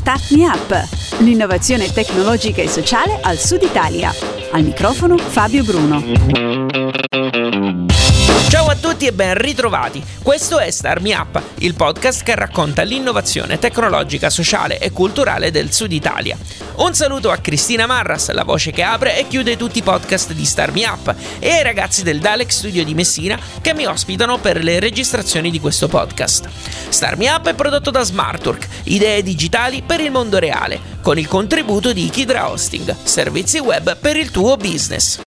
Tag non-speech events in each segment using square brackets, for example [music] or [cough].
Start Me Up, l'innovazione tecnologica e sociale al Sud Italia. Al microfono Fabio Bruno. Tutti e ben ritrovati. Questo è Star Me Up, il podcast che racconta l'innovazione tecnologica, sociale e culturale del Sud Italia. Un saluto a Cristina Marras, la voce che apre e chiude tutti i podcast di Star Me Up, e ai ragazzi del Dalek Studio di Messina che mi ospitano per le registrazioni di questo podcast. Star Me Up è prodotto da Smartwork, idee digitali per il mondo reale, con il contributo di Kidra Hosting, servizi web per il tuo business.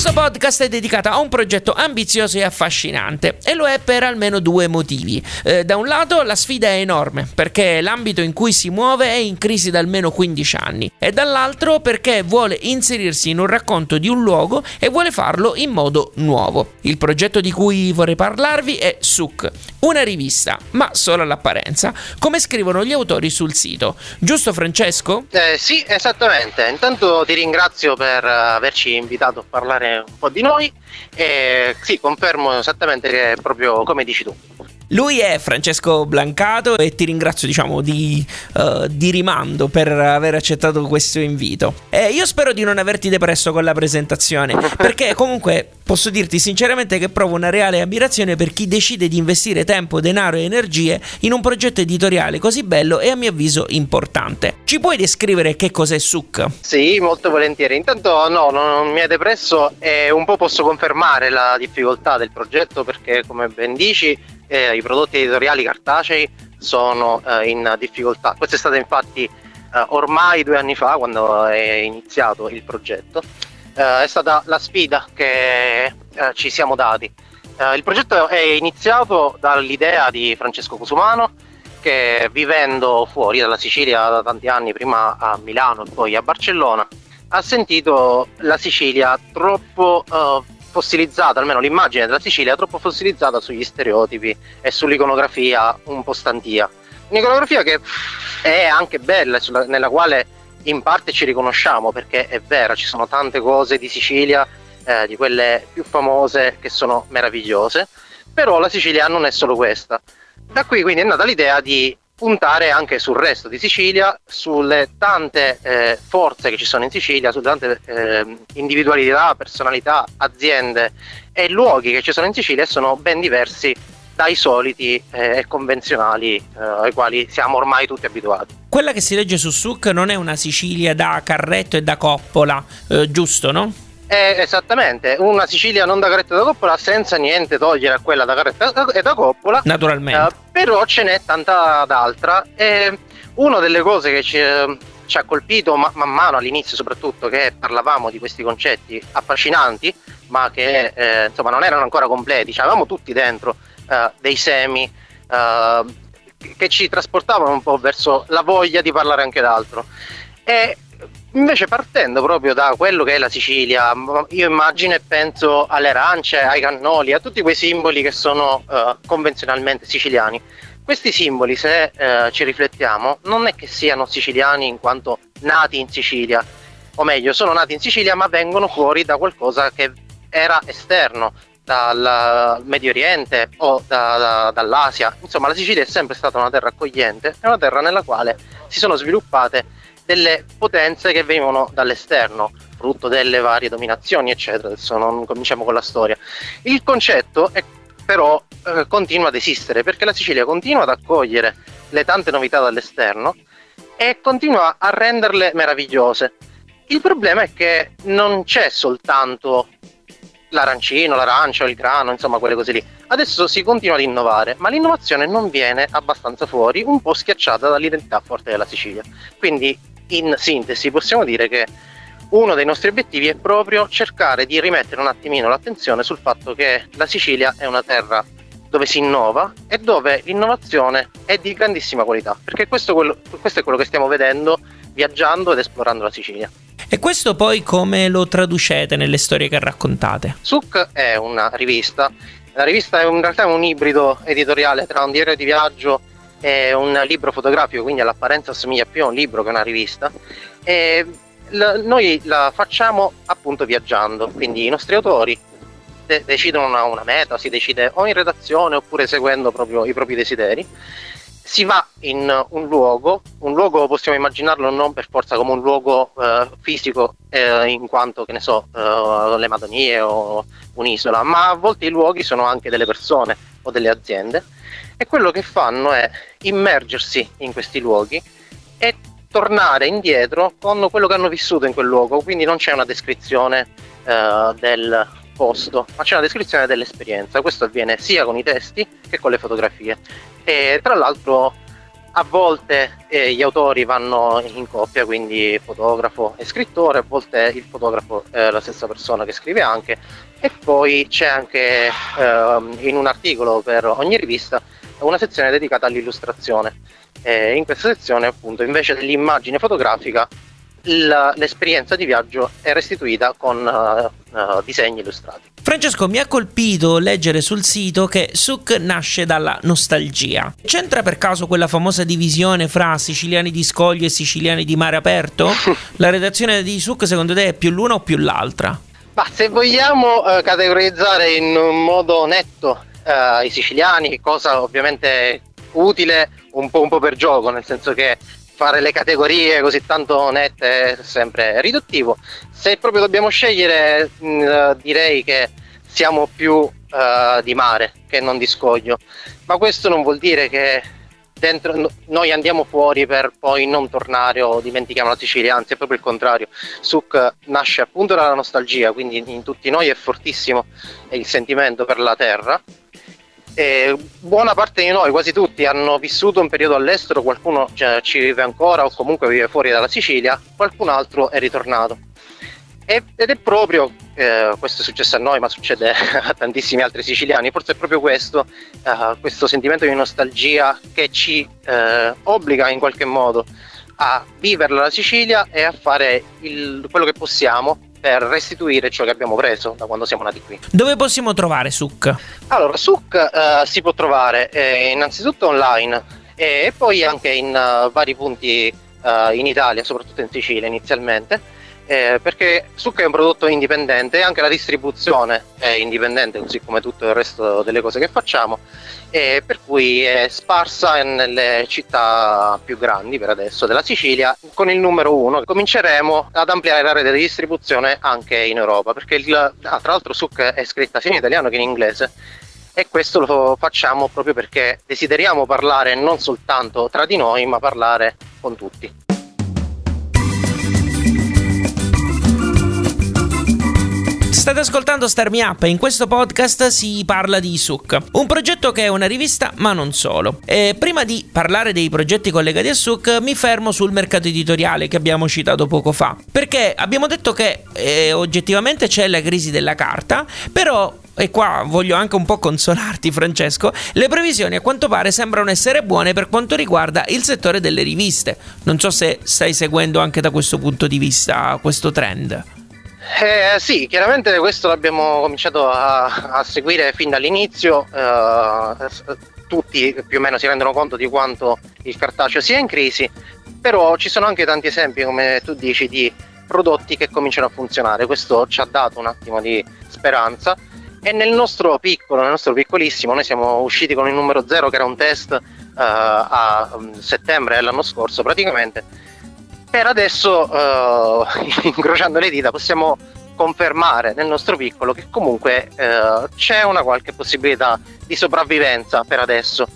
Questo podcast è dedicato a un progetto ambizioso e affascinante e lo è per almeno due motivi. Eh, da un lato la sfida è enorme perché l'ambito in cui si muove è in crisi da almeno 15 anni e dall'altro perché vuole inserirsi in un racconto di un luogo e vuole farlo in modo nuovo. Il progetto di cui vorrei parlarvi è SUC, una rivista, ma solo all'apparenza, come scrivono gli autori sul sito. Giusto Francesco? Eh, sì, esattamente. Intanto ti ringrazio per averci invitato a parlare un po' di noi e sì, confermo esattamente che è proprio come dici tu. Lui è Francesco Blancato e ti ringrazio diciamo di, uh, di rimando per aver accettato questo invito. E io spero di non averti depresso con la presentazione perché comunque posso dirti sinceramente che provo una reale ammirazione per chi decide di investire tempo, denaro e energie in un progetto editoriale così bello e a mio avviso importante. Ci puoi descrivere che cos'è SUC? Sì, molto volentieri. Intanto no, non mi hai depresso e un po' posso confermare la difficoltà del progetto perché come ben dici eh, i prodotti editoriali cartacei sono eh, in difficoltà. Questo è stato infatti eh, ormai due anni fa, quando è iniziato il progetto. Eh, è stata la sfida che eh, ci siamo dati. Eh, il progetto è iniziato dall'idea di Francesco Cusumano, che vivendo fuori dalla Sicilia da tanti anni, prima a Milano e poi a Barcellona, ha sentito la Sicilia troppo fossilizzata, almeno l'immagine della Sicilia, troppo fossilizzata sugli stereotipi e sull'iconografia un po' stantia. Un'iconografia che è anche bella, nella quale in parte ci riconosciamo perché è vera, ci sono tante cose di Sicilia, eh, di quelle più famose che sono meravigliose, però la Sicilia non è solo questa. Da qui quindi è nata l'idea di puntare anche sul resto di Sicilia, sulle tante eh, forze che ci sono in Sicilia, sulle tante eh, individualità, personalità, aziende e luoghi che ci sono in Sicilia e sono ben diversi dai soliti eh, e convenzionali eh, ai quali siamo ormai tutti abituati. Quella che si legge su Suc non è una Sicilia da carretto e da coppola, eh, giusto no? Eh, esattamente, una Sicilia non da carretta da coppola senza niente togliere a quella da carretta e da coppola. Naturalmente. Eh, però ce n'è tanta d'altra e una delle cose che ci, ci ha colpito man, man mano all'inizio soprattutto che parlavamo di questi concetti affascinanti ma che eh, insomma non erano ancora completi, cioè, avevamo tutti dentro eh, dei semi eh, che ci trasportavano un po' verso la voglia di parlare anche d'altro. E Invece partendo proprio da quello che è la Sicilia, io immagino e penso alle arance, ai cannoli, a tutti quei simboli che sono uh, convenzionalmente siciliani. Questi simboli, se uh, ci riflettiamo, non è che siano siciliani in quanto nati in Sicilia, o meglio, sono nati in Sicilia ma vengono fuori da qualcosa che era esterno, dal Medio Oriente o da, da, dall'Asia. Insomma, la Sicilia è sempre stata una terra accogliente, è una terra nella quale si sono sviluppate delle potenze che venivano dall'esterno, frutto delle varie dominazioni, eccetera. Adesso non cominciamo con la storia. Il concetto è, però eh, continua ad esistere perché la Sicilia continua ad accogliere le tante novità dall'esterno e continua a renderle meravigliose. Il problema è che non c'è soltanto l'arancino, l'arancio, il grano, insomma quelle cose lì. Adesso si continua ad innovare, ma l'innovazione non viene abbastanza fuori, un po' schiacciata dall'identità forte della Sicilia. Quindi in sintesi possiamo dire che uno dei nostri obiettivi è proprio cercare di rimettere un attimino l'attenzione sul fatto che la Sicilia è una terra dove si innova e dove l'innovazione è di grandissima qualità, perché questo, questo è quello che stiamo vedendo viaggiando ed esplorando la Sicilia. E questo poi come lo traducete nelle storie che raccontate? SUC è una rivista, la rivista è in realtà un ibrido editoriale tra un diario di viaggio è un libro fotografico, quindi all'apparenza assomiglia più a un libro che a una rivista. E noi la facciamo appunto viaggiando, quindi i nostri autori de- decidono una, una, meta, si decide o in redazione oppure seguendo proprio i propri desideri. si va in un luogo, un luogo possiamo immaginarlo non per forza come un luogo eh, fisico eh, in quanto, che ne so, eh, le Madonie o un'isola, ma a volte i luoghi sono anche delle persone o delle aziende e quello che fanno è immergersi in questi luoghi e tornare indietro con quello che hanno vissuto in quel luogo, quindi non c'è una descrizione eh, del posto, ma c'è una descrizione dell'esperienza. Questo avviene sia con i testi che con le fotografie. E tra l'altro a volte eh, gli autori vanno in coppia, quindi fotografo e scrittore, a volte il fotografo è la stessa persona che scrive anche, e poi c'è anche eh, in un articolo per ogni rivista una sezione dedicata all'illustrazione. E in questa sezione, appunto, invece dell'immagine fotografica, l'esperienza di viaggio è restituita con uh, uh, disegni illustrati. Francesco, mi ha colpito leggere sul sito che Suk nasce dalla nostalgia. C'entra per caso quella famosa divisione fra siciliani di scoglio e siciliani di mare aperto? [laughs] La redazione di Suk secondo te è più l'una o più l'altra? Ma se vogliamo uh, categorizzare in un modo netto i siciliani, cosa ovviamente utile un po', un po' per gioco, nel senso che fare le categorie così tanto nette è sempre riduttivo. Se proprio dobbiamo scegliere, mh, mm, direi che siamo più uh, di mare che non di scoglio, ma questo non vuol dire che dentro, no, noi andiamo fuori per poi non tornare o dimentichiamo la Sicilia, anzi è proprio il contrario. Suk nasce appunto dalla nostalgia, quindi in tutti noi è fortissimo il sentimento per la terra e buona parte di noi, quasi tutti, hanno vissuto un periodo all'estero, qualcuno cioè, ci vive ancora o comunque vive fuori dalla Sicilia, qualcun altro è ritornato. Ed è proprio, eh, questo è successo a noi, ma succede [laughs] a tantissimi altri siciliani, forse è proprio questo, eh, questo sentimento di nostalgia che ci eh, obbliga in qualche modo a vivere la Sicilia e a fare il, quello che possiamo per restituire ciò che abbiamo preso da quando siamo nati qui. Dove possiamo trovare Suk? Allora, Suk eh, si può trovare eh, innanzitutto online e poi anche in uh, vari punti uh, in Italia, soprattutto in Sicilia inizialmente. Eh, perché Succa è un prodotto indipendente e anche la distribuzione è indipendente, così come tutto il resto delle cose che facciamo e per cui è sparsa nelle città più grandi per adesso della Sicilia con il numero uno cominceremo ad ampliare la rete di distribuzione anche in Europa perché il, ah, tra l'altro SUC è scritta sia in italiano che in inglese e questo lo facciamo proprio perché desideriamo parlare non soltanto tra di noi ma parlare con tutti. State ascoltando Star Me Up e in questo podcast si parla di Suk, un progetto che è una rivista ma non solo. E prima di parlare dei progetti collegati a Suk mi fermo sul mercato editoriale che abbiamo citato poco fa, perché abbiamo detto che eh, oggettivamente c'è la crisi della carta, però e qua voglio anche un po' consolarti Francesco, le previsioni a quanto pare sembrano essere buone per quanto riguarda il settore delle riviste. Non so se stai seguendo anche da questo punto di vista questo trend. Eh, sì, chiaramente questo l'abbiamo cominciato a, a seguire fin dall'inizio. Eh, tutti più o meno si rendono conto di quanto il cartaceo sia in crisi, però ci sono anche tanti esempi, come tu dici, di prodotti che cominciano a funzionare. Questo ci ha dato un attimo di speranza. E nel nostro piccolo, nel nostro piccolissimo, noi siamo usciti con il numero 0 che era un test uh, a um, settembre dell'anno scorso praticamente per adesso, uh, [laughs] incrociando le dita, possiamo confermare nel nostro piccolo che comunque uh, c'è una qualche possibilità di sopravvivenza per adesso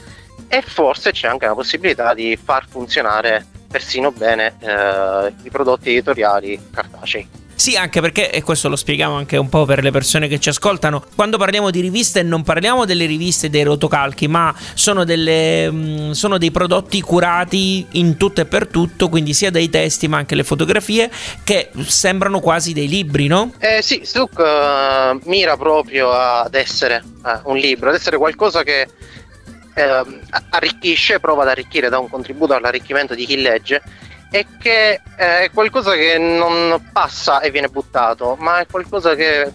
e forse c'è anche una possibilità di far funzionare persino bene uh, i prodotti editoriali cartacei. Sì, anche perché, e questo lo spieghiamo anche un po' per le persone che ci ascoltano, quando parliamo di riviste non parliamo delle riviste dei rotocalchi, ma sono, delle, mm, sono dei prodotti curati in tutto e per tutto, quindi sia dai testi ma anche le fotografie, che sembrano quasi dei libri, no? Eh sì, Stuk uh, mira proprio ad essere uh, un libro, ad essere qualcosa che uh, arricchisce, prova ad arricchire, da un contributo all'arricchimento di chi legge è che eh, è qualcosa che non passa e viene buttato, ma è qualcosa che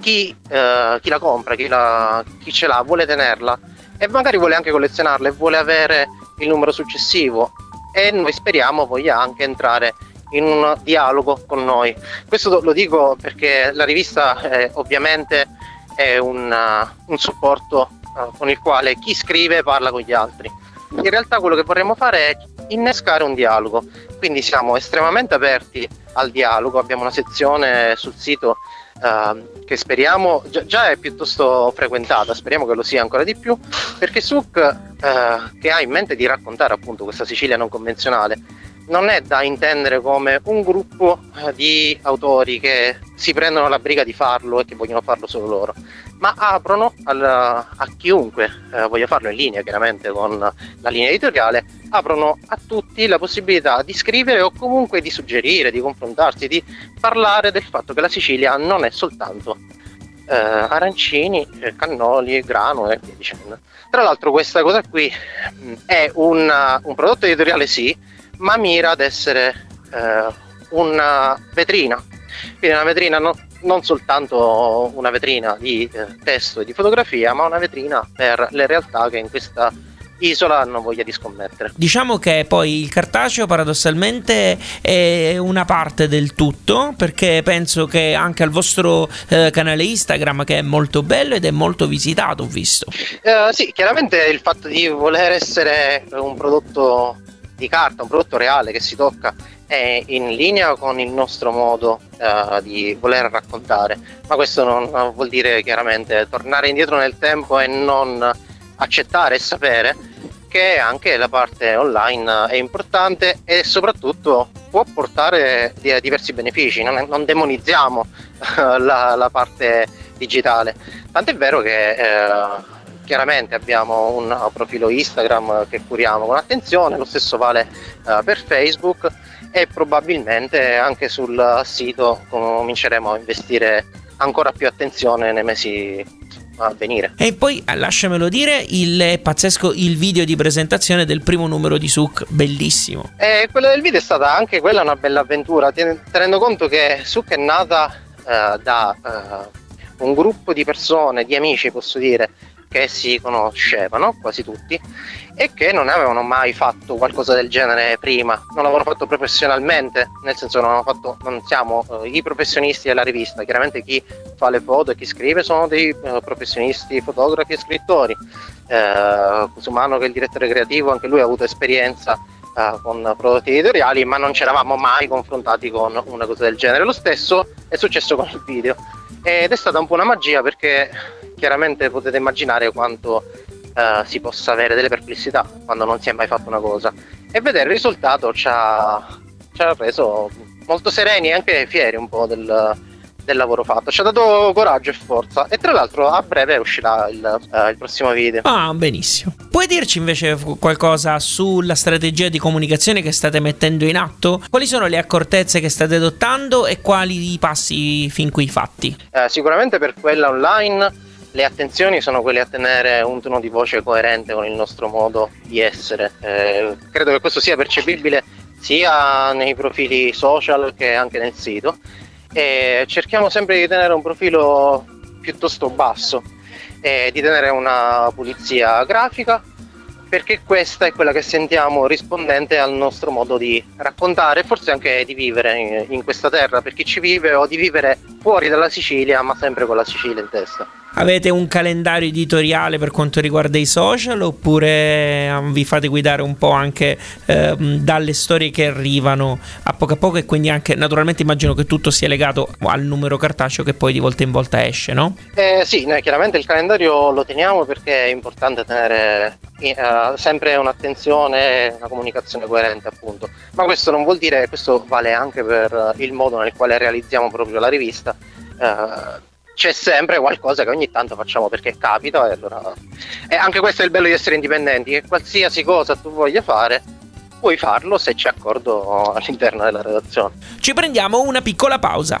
chi, eh, chi la compra, chi, la, chi, ce l'ha, vuole tenerla e magari vuole anche collezionarla e vuole avere il numero successivo e noi speriamo voglia anche entrare in un dialogo con noi. Questo lo dico perché la rivista eh, ovviamente è un, uh, un supporto uh, con il quale chi scrive parla con gli altri in realtà quello che vorremmo fare è innescare un dialogo, quindi siamo estremamente aperti al dialogo, abbiamo una sezione sul sito uh, che speriamo già, già, è piuttosto frequentata, speriamo che lo sia ancora di più, perché Suk uh, che ha in mente di raccontare appunto questa Sicilia non convenzionale non è da intendere come un gruppo uh, di autori che si prendono la briga di farlo e che vogliono farlo solo loro, ma aprono al, a chiunque eh, voglia farlo in linea chiaramente con la linea editoriale, aprono a tutti la possibilità di scrivere o comunque di suggerire, di confrontarsi, di parlare del fatto che la Sicilia non è soltanto eh, arancini, eh, cannoli, grano e via dicendo. Tra l'altro questa cosa qui mh, è una, un prodotto editoriale sì, ma mira ad essere eh, una vetrina. Quindi una vetrina no, non soltanto una vetrina di eh, testo e di fotografia, ma una vetrina per le realtà che in questa isola hanno voglia di scommettere. Diciamo che poi il cartaceo paradossalmente è una parte del tutto perché penso che anche al vostro eh, canale Instagram che è molto bello ed è molto visitato, ho visto. Uh, sì, chiaramente il fatto di voler essere un prodotto di carta, un prodotto reale che si tocca è in linea con il nostro modo uh, di voler raccontare, ma questo non vuol dire chiaramente tornare indietro nel tempo e non accettare e sapere che anche la parte online è importante e soprattutto può portare diversi benefici, non, non demonizziamo la, la, parte digitale. Tant'è vero che eh, chiaramente abbiamo un profilo Instagram che curiamo con attenzione, lo stesso vale eh, per Facebook e probabilmente anche sul sito cominceremo a investire ancora più attenzione nei mesi a venire. E poi eh, lasciamelo dire, il, è pazzesco il video di presentazione del primo numero di Suk, bellissimo. E quello del video è stata anche quella una bella avventura, tenendo conto che Suk è nata uh, da uh, un gruppo di persone, di amici posso dire, che si conoscevano, quasi tutti, e che non avevano mai fatto qualcosa del genere prima, non l'avevano fatto professionalmente, nel senso non, fatto, non siamo uh, i professionisti della rivista, chiaramente chi fa le foto e chi scrive sono dei uh, professionisti, fotografi e scrittori. Uh, Cusumano che è il direttore creativo, anche lui ha avuto esperienza con prodotti editoriali, ma non ci eravamo mai confrontati con una cosa del genere. Lo stesso è successo con il video ed è stata un po' una magia perché chiaramente potete immaginare quanto uh, si possa avere delle perplessità quando non si è mai fatto una cosa e vedere il risultato ci ha, ci ha reso molto sereni e anche fieri un po' del, del lavoro fatto. Ci ha dato coraggio e forza. E tra l'altro a breve uscirà il, uh, il, prossimo video. Ah, benissimo. Puoi dirci invece qualcosa sulla strategia di comunicazione che state mettendo in atto? Quali sono le accortezze che state adottando e quali i passi fin qui fatti? Uh, sicuramente per quella online le attenzioni sono quelle a tenere un tono di voce coerente con il nostro modo di essere. Eh, credo che questo sia percepibile sia nei profili social che anche nel sito e cerchiamo sempre di tenere un profilo piuttosto basso e di tenere una pulizia grafica perché questa è quella che sentiamo rispondente al nostro modo di raccontare e forse anche di vivere in, in questa terra per chi ci vive o di vivere fuori dalla Sicilia ma sempre con la Sicilia in testa. Avete un calendario editoriale per quanto riguarda i social oppure ehm, vi fate guidare un po' anche eh, dalle storie che arrivano a poco a poco e quindi anche naturalmente immagino che tutto sia legato al numero cartaceo che poi di volta in volta esce, no? Eh, sì, noi chiaramente il calendario lo teniamo perché è importante tenere sempre un'attenzione e una comunicazione coerente appunto, ma questo non vuol dire, questo vale anche per il modo nel quale realizziamo proprio la rivista. Uh, c'è sempre qualcosa che ogni tanto facciamo perché capita e allora e anche questo è il bello di essere indipendenti che qualsiasi cosa tu voglia fare puoi farlo se c'è accordo all'interno della redazione ci prendiamo una piccola pausa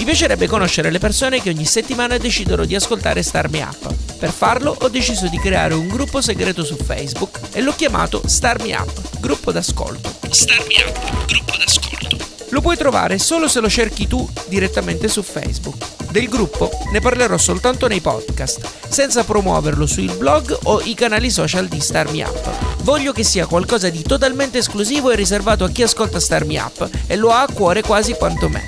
mi piacerebbe conoscere le persone che ogni settimana decidono di ascoltare Star Me Up. Per farlo ho deciso di creare un gruppo segreto su Facebook e l'ho chiamato Star Me Up, gruppo d'ascolto. Star Me Up, gruppo d'ascolto. Lo puoi trovare solo se lo cerchi tu direttamente su Facebook. Del gruppo ne parlerò soltanto nei podcast, senza promuoverlo sui blog o i canali social di Star Me Up. Voglio che sia qualcosa di totalmente esclusivo e riservato a chi ascolta Star Me Up e lo ha a cuore quasi quanto me.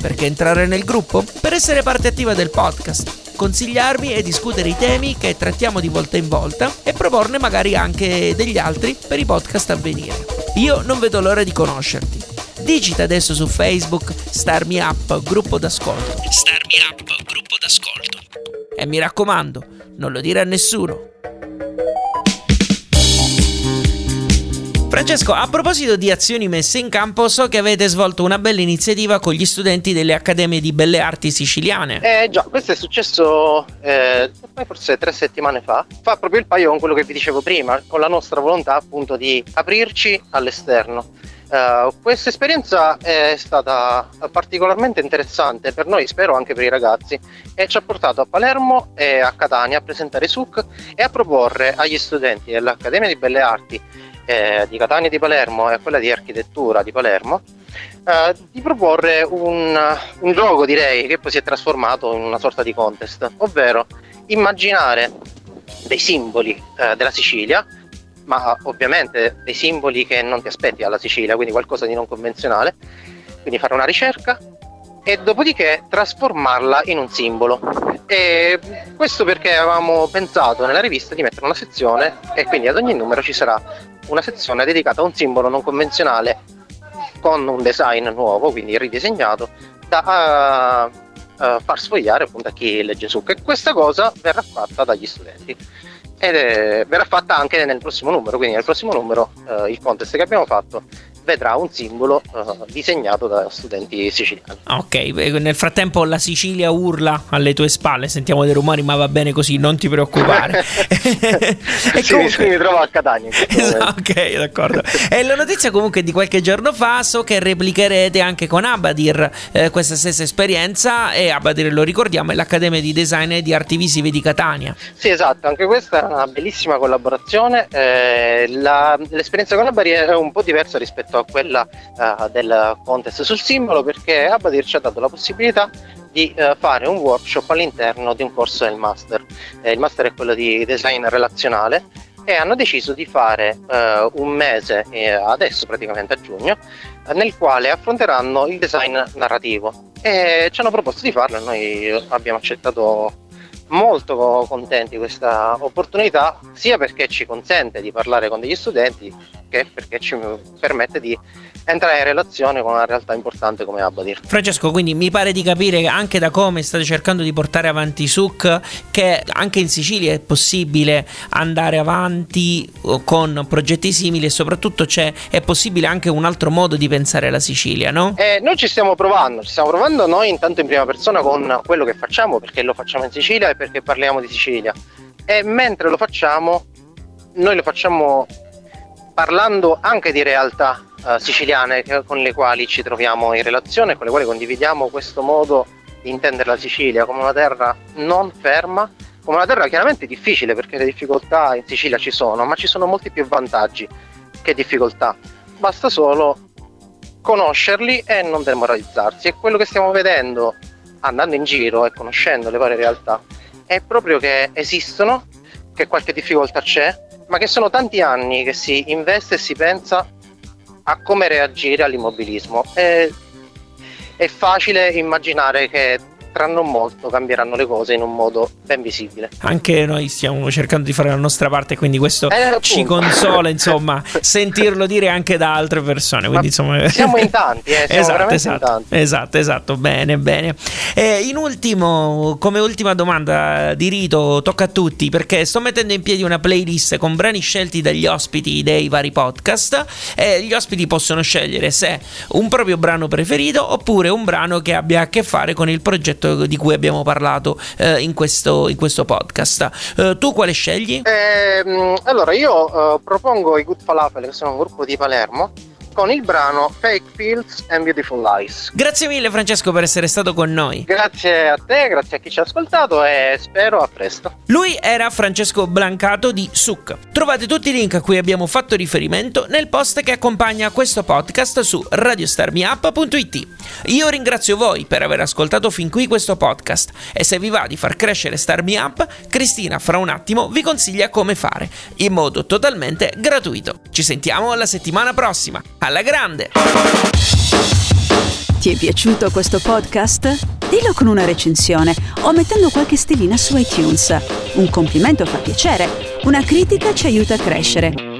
Perché entrare nel gruppo? Per essere parte attiva del podcast consigliarmi e discutere i temi che trattiamo di volta in volta e proporne magari anche degli altri per i podcast a venire. Io non vedo l'ora di conoscerti. Digita adesso su Facebook Starmi Up, gruppo d'ascolto. Starmi Up, gruppo d'ascolto. E mi raccomando, non lo dire a nessuno. Francesco, a proposito di azioni messe in campo, so che avete svolto una bella iniziativa con gli studenti delle Accademie di Belle Arti siciliane. Eh già, questo è successo eh, forse tre settimane fa. Fa proprio il paio con quello che vi dicevo prima, con la nostra volontà appunto di aprirci all'esterno. Uh, questa esperienza è stata particolarmente interessante per noi, spero anche per i ragazzi, e ci ha portato a Palermo e a Catania a presentare SUC e a proporre agli studenti dell'Accademia di Belle Arti eh, di Catania di Palermo e quella di architettura di Palermo eh, di proporre un, un gioco direi che poi si è trasformato in una sorta di contest ovvero immaginare dei simboli eh, della Sicilia ma ovviamente dei simboli che non ti aspetti alla Sicilia quindi qualcosa di non convenzionale quindi fare una ricerca e dopodiché trasformarla in un simbolo. E questo perché avevamo pensato nella rivista di mettere una sezione e quindi ad ogni numero ci sarà una sezione dedicata a un simbolo non convenzionale con un design nuovo, quindi ridisegnato, da uh, far sfogliare appunto a chi legge su. E questa cosa verrà fatta dagli studenti ed è, verrà fatta anche nel prossimo numero, quindi nel prossimo numero uh, il contest che abbiamo fatto vedrà un simbolo uh, disegnato da studenti siciliani. Ok, nel frattempo la Sicilia urla alle tue spalle, sentiamo dei rumori, ma va bene così, non ti preoccupare. [laughs] [laughs] e sì, comunque... mi trovo a Catania. [laughs] ok, d'accordo. e la notizia comunque di qualche giorno fa, so che replicherete anche con Abadir eh, questa stessa esperienza e Abadir, lo ricordiamo, è l'Accademia di Design e di Arti Visive di Catania. Sì, esatto, anche questa è una bellissima collaborazione. Eh, la, l'esperienza con Abadir è un po' diversa rispetto rispetto a quella uh, del contest sul simbolo perché Abadir ci ha dato la possibilità di uh, fare un workshop all'interno di un corso del master. Eh, il master è quello di design relazionale e hanno deciso di fare uh, un mese, eh, adesso praticamente a giugno, nel quale affronteranno il design narrativo e ci hanno proposto di farlo e noi abbiamo accettato molto contenti questa opportunità sia perché ci consente di parlare con degli studenti che perché ci permette di entrare in relazione con una realtà importante come Abadir. Francesco, quindi mi pare di capire anche da come state cercando di portare avanti SUC che anche in Sicilia è possibile andare avanti uh, con progetti simili e soprattutto c'è, è possibile anche un altro modo di pensare alla Sicilia, no? Eh, noi ci stiamo provando, ci stiamo provando noi intanto in prima persona con quello che facciamo perché lo facciamo in Sicilia e perché parliamo di Sicilia e mentre lo facciamo noi lo facciamo parlando anche di realtà uh, siciliane con le quali ci troviamo in relazione, con le quali condividiamo questo modo di intendere la Sicilia come una terra non ferma, come una terra chiaramente difficile perché le difficoltà in Sicilia ci sono, ma ci sono molti più vantaggi che difficoltà. Basta solo conoscerli e non demoralizzarsi. E quello che stiamo vedendo andando in giro e conoscendo le varie realtà è proprio che esistono, che qualche difficoltà c'è, ma che sono tanti anni che si investe e si pensa a come reagire all'immobilismo. È, è facile immaginare che tra non molto cambieranno le cose in un modo ben visibile. Anche noi stiamo cercando di fare la nostra parte, quindi questo eh, ci consola, insomma, [laughs] sentirlo dire anche da altre persone. Quindi, insomma... [laughs] Siamo in tanti, eh, siamo esatto, esatto, tanti. esatto, esatto, bene, bene. Eh, in ultimo, come ultima domanda di rito, tocca a tutti, perché sto mettendo in piedi una playlist con brani scelti dagli ospiti dei vari podcast e gli ospiti possono scegliere se un proprio brano preferito oppure un brano che abbia a che fare con il progetto progetto di cui abbiamo parlato eh, in, questo, in, questo, podcast. Eh, tu quale scegli? Eh, allora, io eh, propongo i Good Falafel, che sono un gruppo di Palermo con il brano Fake Fields and Beautiful Lies. Grazie mille Francesco per essere stato con noi. Grazie a te, grazie a chi ci ha ascoltato e spero a presto. Lui era Francesco Blancato di SUC. Trovate tutti i link a cui abbiamo fatto riferimento nel post che accompagna questo podcast su radiostarmiup.it. Io ringrazio voi per aver ascoltato fin qui questo podcast e se vi va di far crescere Starmi Up, Cristina fra un attimo vi consiglia come fare, in modo totalmente gratuito. Ci sentiamo la settimana prossima alla grande! Ti è piaciuto questo podcast? Dillo con una recensione o mettendo qualche stellina su iTunes. Un complimento fa piacere, una critica ci aiuta a crescere.